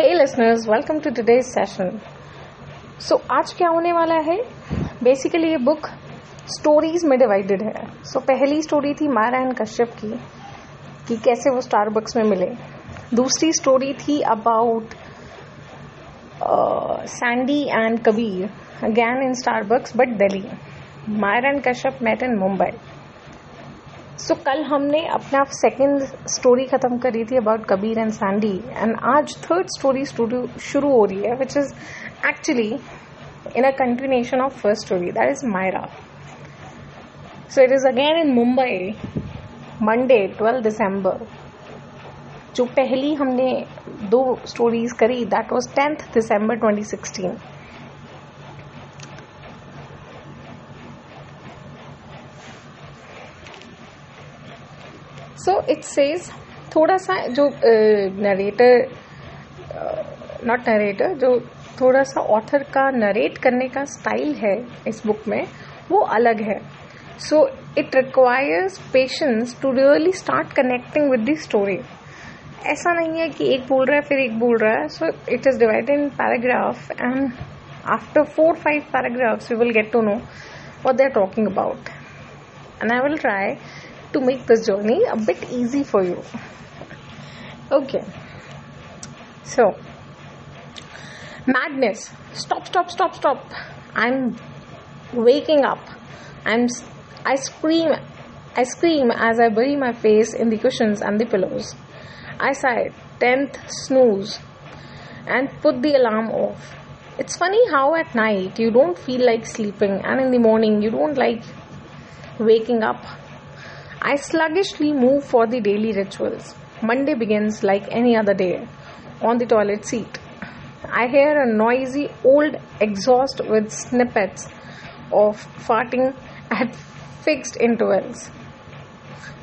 Hey listeners welcome to today's session so आज क्या होने वाला है? बेसिकली ये बुक स्टोरीज में डिवाइडेड है। सो so, पहली स्टोरी थी मारा एंड कश्यप की कि कैसे वो स्टारबक्स में मिले। दूसरी स्टोरी थी about Sandy and Kabir again in Starbucks but Delhi Myra and Kashyap met in Mumbai so so, कल हमने अपना सेकेंड स्टोरी खत्म करी थी about Kabir and Sandy and आज थर्ड स्टोरी शुरू हो रही है which is actually in a continuation of first story that is Myra so it is again in Mumbai Monday twelve December जो पहली हमने दो स्टोरीज करी that was tenth December 2016 it says थोड़ा सा जो नरेटर नॉट नरेटर जो थोड़ा सा ऑथर का नरेट करने का स्टाइल है इस बुक में वो अलग है so it requires patience to really start connecting with the story ऐसा नहीं है कि एक बोल रहा है फिर एक बोल रहा है so it is divided in paragraph and after four five paragraphs you will get to know what they're talking about. And i will try to make this journey a bit easy for you. Okay. So, madness. Stop, stop, stop, stop. I'm waking up. I'm, I scream, I scream as I bury my face in the cushions and the pillows. I sigh, tenth snooze, and put the alarm off. It's funny how at night you don't feel like sleeping, and in the morning you don't like waking up I sluggishly move for the daily rituals. Monday begins like any other day on the toilet seat. I hear a noisy old exhaust with snippets of farting at fixed intervals.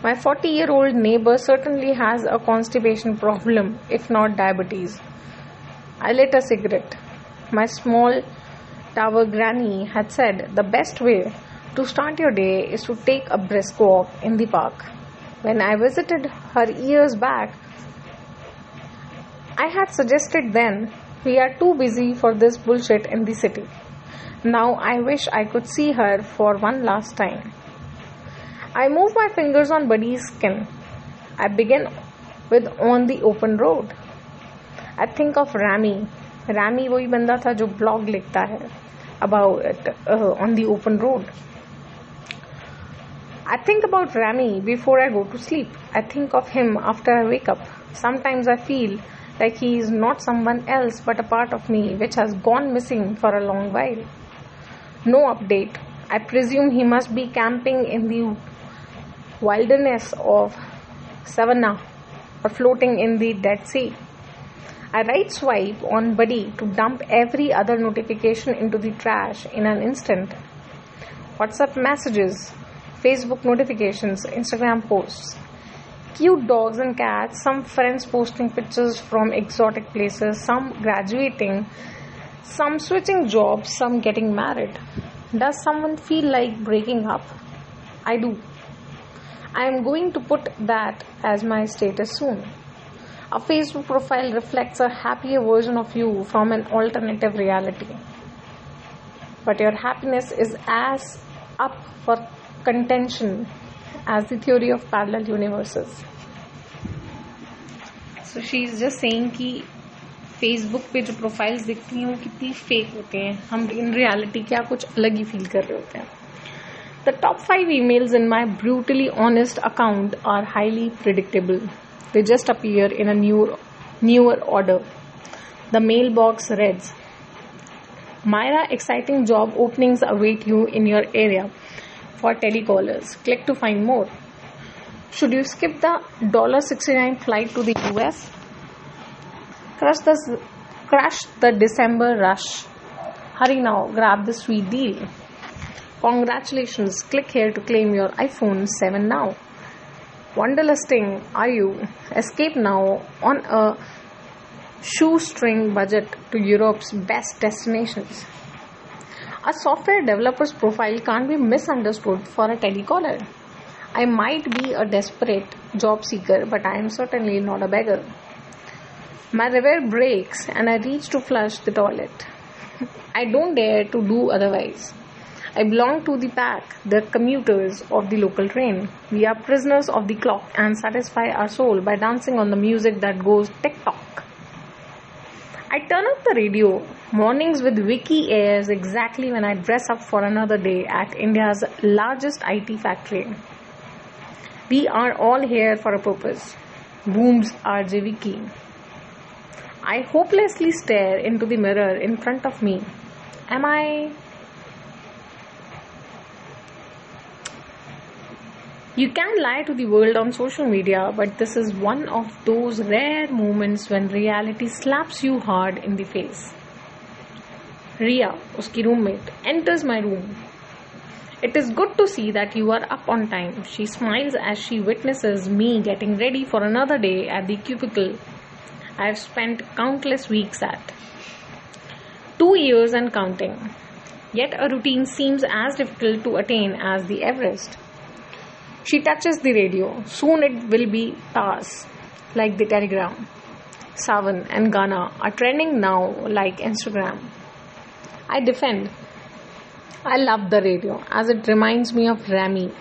My 40 year old neighbor certainly has a constipation problem, if not diabetes. I lit a cigarette. My small tower granny had said the best way to start your day is to take a brisk walk in the park. When I visited her years back, I had suggested then we are too busy for this bullshit in the city. Now I wish I could see her for one last time. I move my fingers on Buddy's skin. I begin with on the open road. I think of Rami. Rami वही बंदा था जो blog लिखता है about uh, on the open road. I think about Rami before I go to sleep. I think of him after I wake up. Sometimes I feel like he is not someone else but a part of me which has gone missing for a long while. No update. I presume he must be camping in the wilderness of Savannah or floating in the Dead Sea. I right swipe on Buddy to dump every other notification into the trash in an instant. WhatsApp messages, Facebook notifications, Instagram posts. Cute dogs and cats, some friends posting pictures from exotic places, some graduating, some switching jobs, some getting married. Does someone feel like breaking up? I do. I am going to put that as my status soon. A Facebook profile reflects a happier version of you from an alternative reality. But your happiness is as up for contention as the theory of parallel universes. So she is just saying कि Facebook पे जो profiles दिखती हैं वो कितनी fake होते हैं हम इन रियलिटी क्या कुछ अलग ही फील कर रहे होते हैं the top five emails in my brutally honest account are highly predictable. They just appear in a new, newer order. The mailbox reads Myra, exciting job openings await you in your area for telecallers. Click to find more. Should you skip the $69 flight to the US? Crush the, crash the December rush. Hurry now, grab the sweet deal. Congratulations, click here to claim your iPhone 7 now. Wanderlusting, are you? Escape now on a shoestring budget to Europe's best destinations. A software developer's profile can't be misunderstood for a telecaller. I might be a desperate job seeker, but I am certainly not a beggar. My river breaks and I reach to flush the toilet. I don't dare to do otherwise. I belong to the pack, the commuters of the local train. We are prisoners of the clock and satisfy our soul by dancing on the music that goes tick tock. I turn up the radio mornings with Vicky airs exactly when I dress up for another day at India's largest IT factory. We are all here for a purpose. Booms RJ Vicky. I hopelessly stare into the mirror in front of me. Am I You can lie to the world on social media, but this is one of those rare moments when reality slaps you hard in the face. Ria, uski roommate, enters my room. It is good to see that you are up on time. She smiles as she witnesses me getting ready for another day at the cubicle I have spent countless weeks at. Two years and counting. Yet a routine seems as difficult to attain as the Everest. She touches the radio. Soon it will be Tars, like the telegram. Saavn and Gaana are trending now like Instagram. I defend. I love the radio as it reminds me of Rami.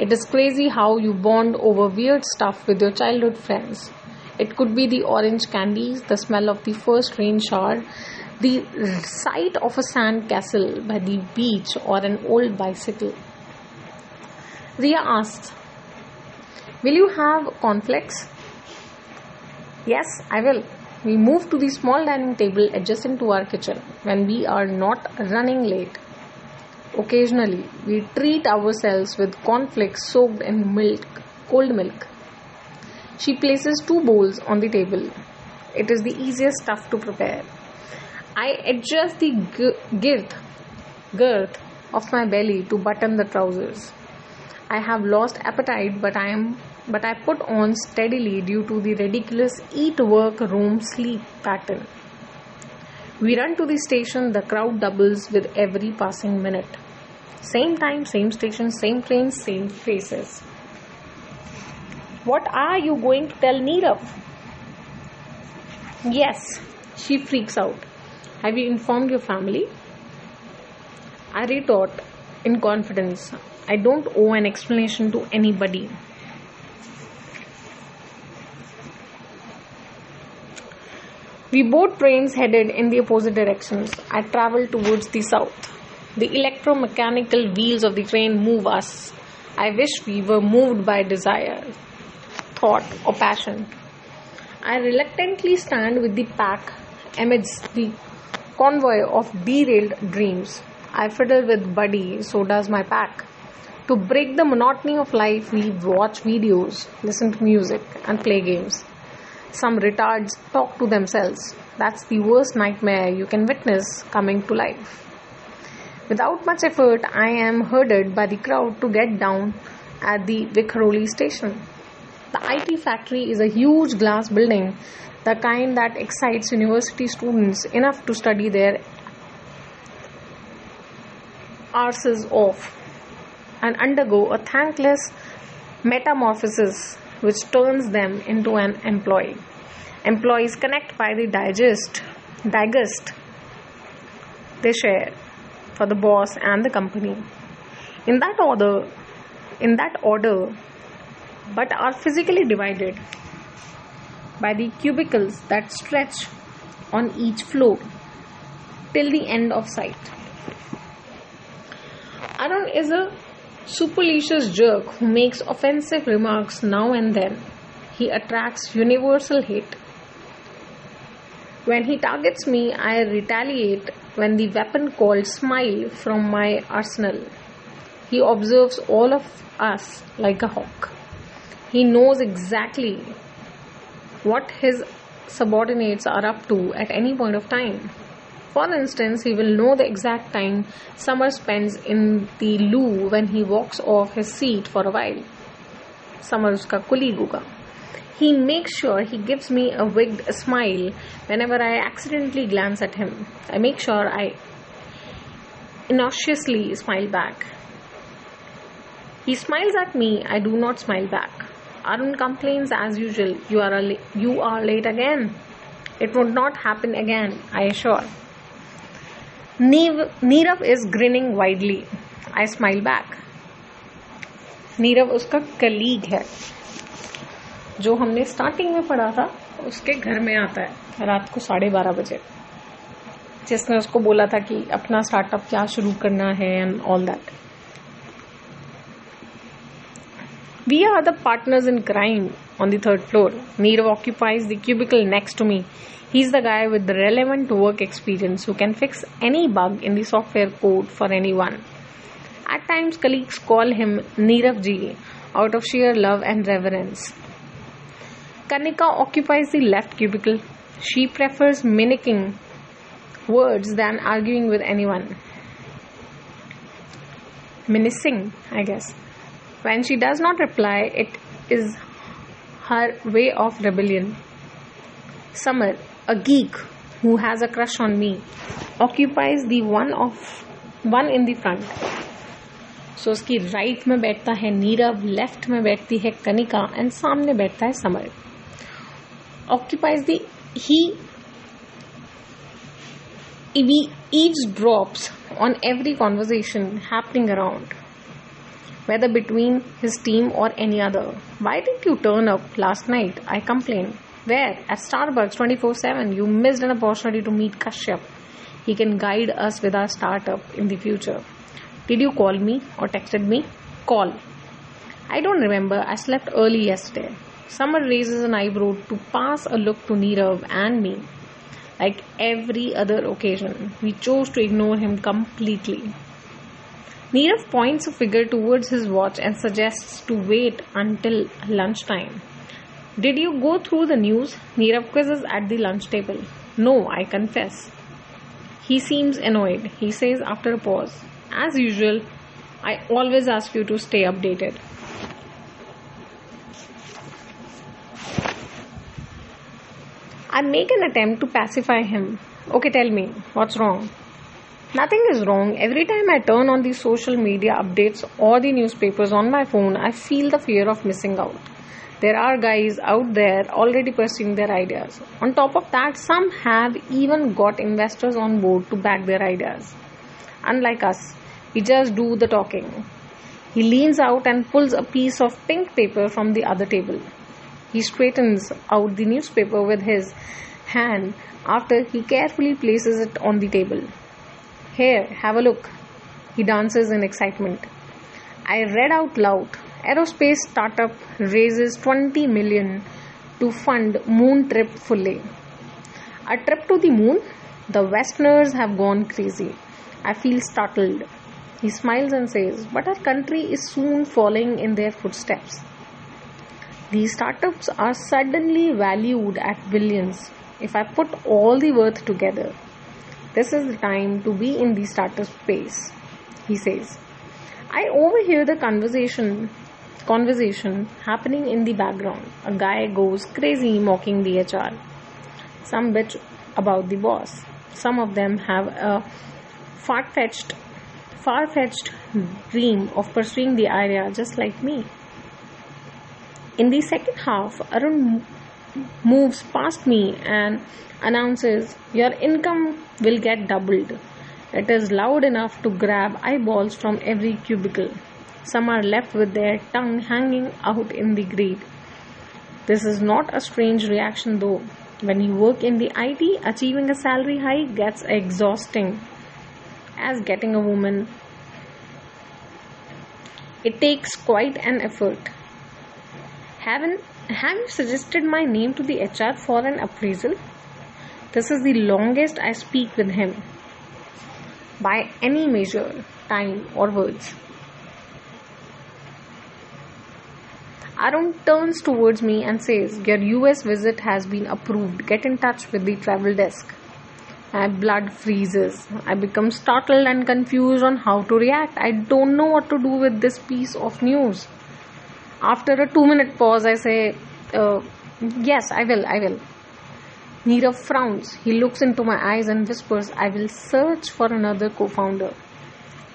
It is crazy how you bond over weird stuff with your childhood friends. It could be the orange candies, the smell of the first rain shower, the sight of a sand castle by the beach, or an old bicycle. Ria asks, Will you have cornflakes? Yes, I will. We move to the small dining table adjacent to our kitchen when we are not running late. Occasionally, we treat ourselves with cornflakes soaked in milk, cold milk. She places two bowls on the table. It is the easiest stuff to prepare. I adjust the girth, girth of my belly to button the trousers. I have lost appetite, but I am but I put on steadily due to the ridiculous eat work room sleep pattern. We run to the station, the crowd doubles with every passing minute. Same time, same station, same train, same faces. What are you going to tell Neerav? Yes, she freaks out. Have you informed your family? I retort in confidence. I don't owe an explanation to anybody. We both trains headed in the opposite directions. I traveled towards the south. The electromechanical wheels of the train move us. I wish we were moved by desire, thought, or passion. I reluctantly stand with the pack amidst the convoy of derailed dreams. I fiddle with Buddy, so does my pack. To break the monotony of life, we watch videos, listen to music, and play games. Some retards talk to themselves. That's the worst nightmare you can witness coming to life. Without much effort, I am herded by the crowd to get down at the Vikhroli station. The IT factory is a huge glass building, the kind that excites university students enough to study their arses off and undergo a thankless metamorphosis which turns them into an employee. Employees connect by the digest, digest they share for the boss and the company. In that order, in that order, but are physically divided by the cubicles that stretch on each floor till the end of sight. Arun is a supercilious jerk who makes offensive remarks now and then. He attracts universal hate. When he targets me, I retaliate when the weapon called smile from my arsenal. He observes all of us like a hawk. He knows exactly what his subordinates are up to at any point of time. For instance, he will know the exact time Summer spends in the loo when he walks off his seat for a while. Summer uska colleague. He makes sure he gives me a wigged smile whenever I accidentally glance at him. I make sure I innocuously smile back. He smiles at me, I do not smile back. Arun complains as usual, you are, la- you are late again. It would not happen again, I assure. Nirav is grinning widely I smile back Nirav उसका colleague है, जो हमने starting में पढ़ा था, उसके घर में आता है, रात को साढ़े बारह बजे। जिसने उसको बोला था कि अपना स्टार्टअप क्या शुरू करना है and all that we are the partners in crime on the third floor Nirav occupies the cubicle next to me He's the guy with the relevant work experience who can fix any bug in the software code for anyone. At times, colleagues call him Nirav ji out of sheer love and reverence. Kanika occupies the left cubicle. She prefers mimicking words than arguing with anyone. Menacing, I guess. When she does not reply, it is her way of rebellion. Summer, a geek who has a crush on me, occupies the one of one in the front. So so, उसकी right में बैठता है Nirav left में बैठती है Kanika and सामने बैठता है Samar occupies the he eavesdrops on every conversation happening around whether between his team or any other. Why didn't you turn up last night? I complained. Where? At Starbucks 24 7. You missed an opportunity to meet Kashyap. He can guide us with our startup in the future. Did you call me or texted me? Call. I don't remember. I slept early yesterday. Summer raises an eyebrow to pass a look to Nirav and me. Like every other occasion, we chose to ignore him completely. Nirav points a finger towards his watch and suggests to wait until lunchtime. Did you go through the news? Nirav quizzes at the lunch table. No, I confess. He seems annoyed. He says after a pause, As usual, I always ask you to stay updated. I make an attempt to pacify him. Okay, tell me, what's wrong? Nothing is wrong. Every time I turn on the social media updates or the newspapers on my phone, I feel the fear of missing out. There are guys out there already pursuing their ideas. On top of that, some have even got investors on board to back their ideas. Unlike us, we just do the talking. He leans out and pulls a piece of pink paper from the other table. He straightens out the newspaper with his hand after he carefully places it on the table. Here, have a look. He dances in excitement. I read out loud Aerospace startup raises 20 million to fund moon trip fully. A trip to the moon? The Westerners have gone crazy. I feel startled. He smiles and says, But our country is soon following in their footsteps. These startups are suddenly valued at billions. If I put all the worth together, this is the time to be in the startup space, he says. I overhear the conversation conversation happening in the background. A guy goes crazy mocking the HR. Some bitch about the boss. Some of them have a far-fetched far-fetched dream of pursuing the idea just like me. In the second half, Arun moves past me and announces, Your income will get doubled. It is loud enough to grab eyeballs from every cubicle. Some are left with their tongue hanging out in the grate. This is not a strange reaction though. When you work in the IT, achieving a salary high gets exhausting as getting a woman. It takes quite an effort. Haven't have you suggested my name to the HR for an appraisal? This is the longest I speak with him by any measure, time, or words. Arun turns towards me and says, Your US visit has been approved. Get in touch with the travel desk. My blood freezes. I become startled and confused on how to react. I don't know what to do with this piece of news. After a two minute pause, I say, uh, Yes, I will, I will. Nirav frowns. He looks into my eyes and whispers, I will search for another co founder.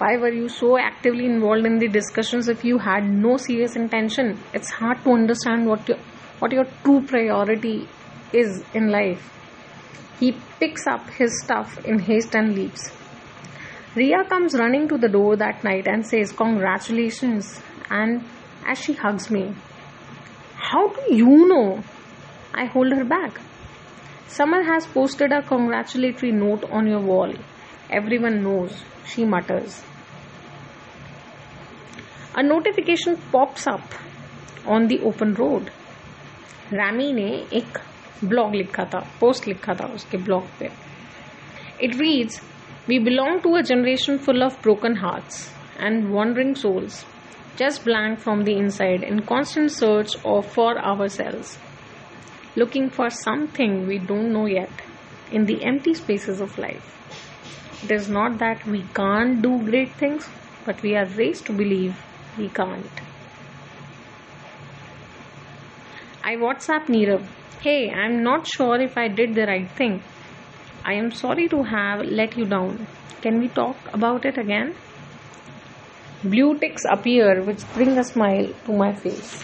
Why were you so actively involved in the discussions if you had no serious intention? It's hard to understand what your, what your true priority is in life. He picks up his stuff in haste and leaves. Ria comes running to the door that night and says, Congratulations. And as she hugs me, How do you know? I hold her back. Someone has posted a congratulatory note on your wall. Everyone knows, she mutters. A notification pops up on the open road. Rami ने एक blog लिखा था post लिखा था उसके blog पे it reads we belong to a generation full of broken hearts and wandering souls just blank from the inside in constant search of for ourselves looking for something we don't know yet in the empty spaces of life it is not that we can't do great things but we are raised to believe we can't I WhatsApp Neerav. Hey, I'm not sure if I did the right thing. I am sorry to have let you down. Can we talk about it again? Blue ticks appear which bring a smile to my face.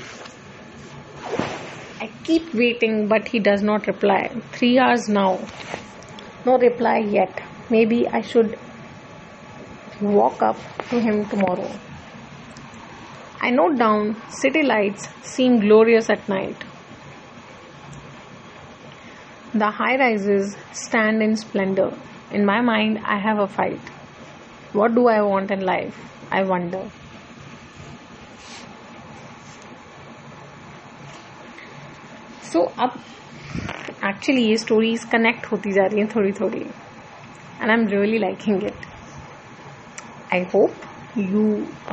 I keep waiting, but he does not reply. Three hours now. No reply yet. Maybe I should walk up to him tomorrow. I note down city lights seem glorious at night. The high rises stand in splendor. In my mind, I have a fight. What do I want in life? I wonder. So so, अब actually ये stories connect होती जा रही हैं थोड़ी थोड़ी and I am really liking it I hope you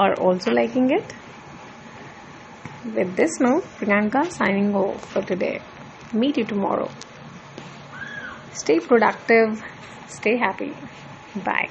are also liking it with this note, Priyanka signing off for today. Meet you tomorrow. Stay productive, stay happy. Bye.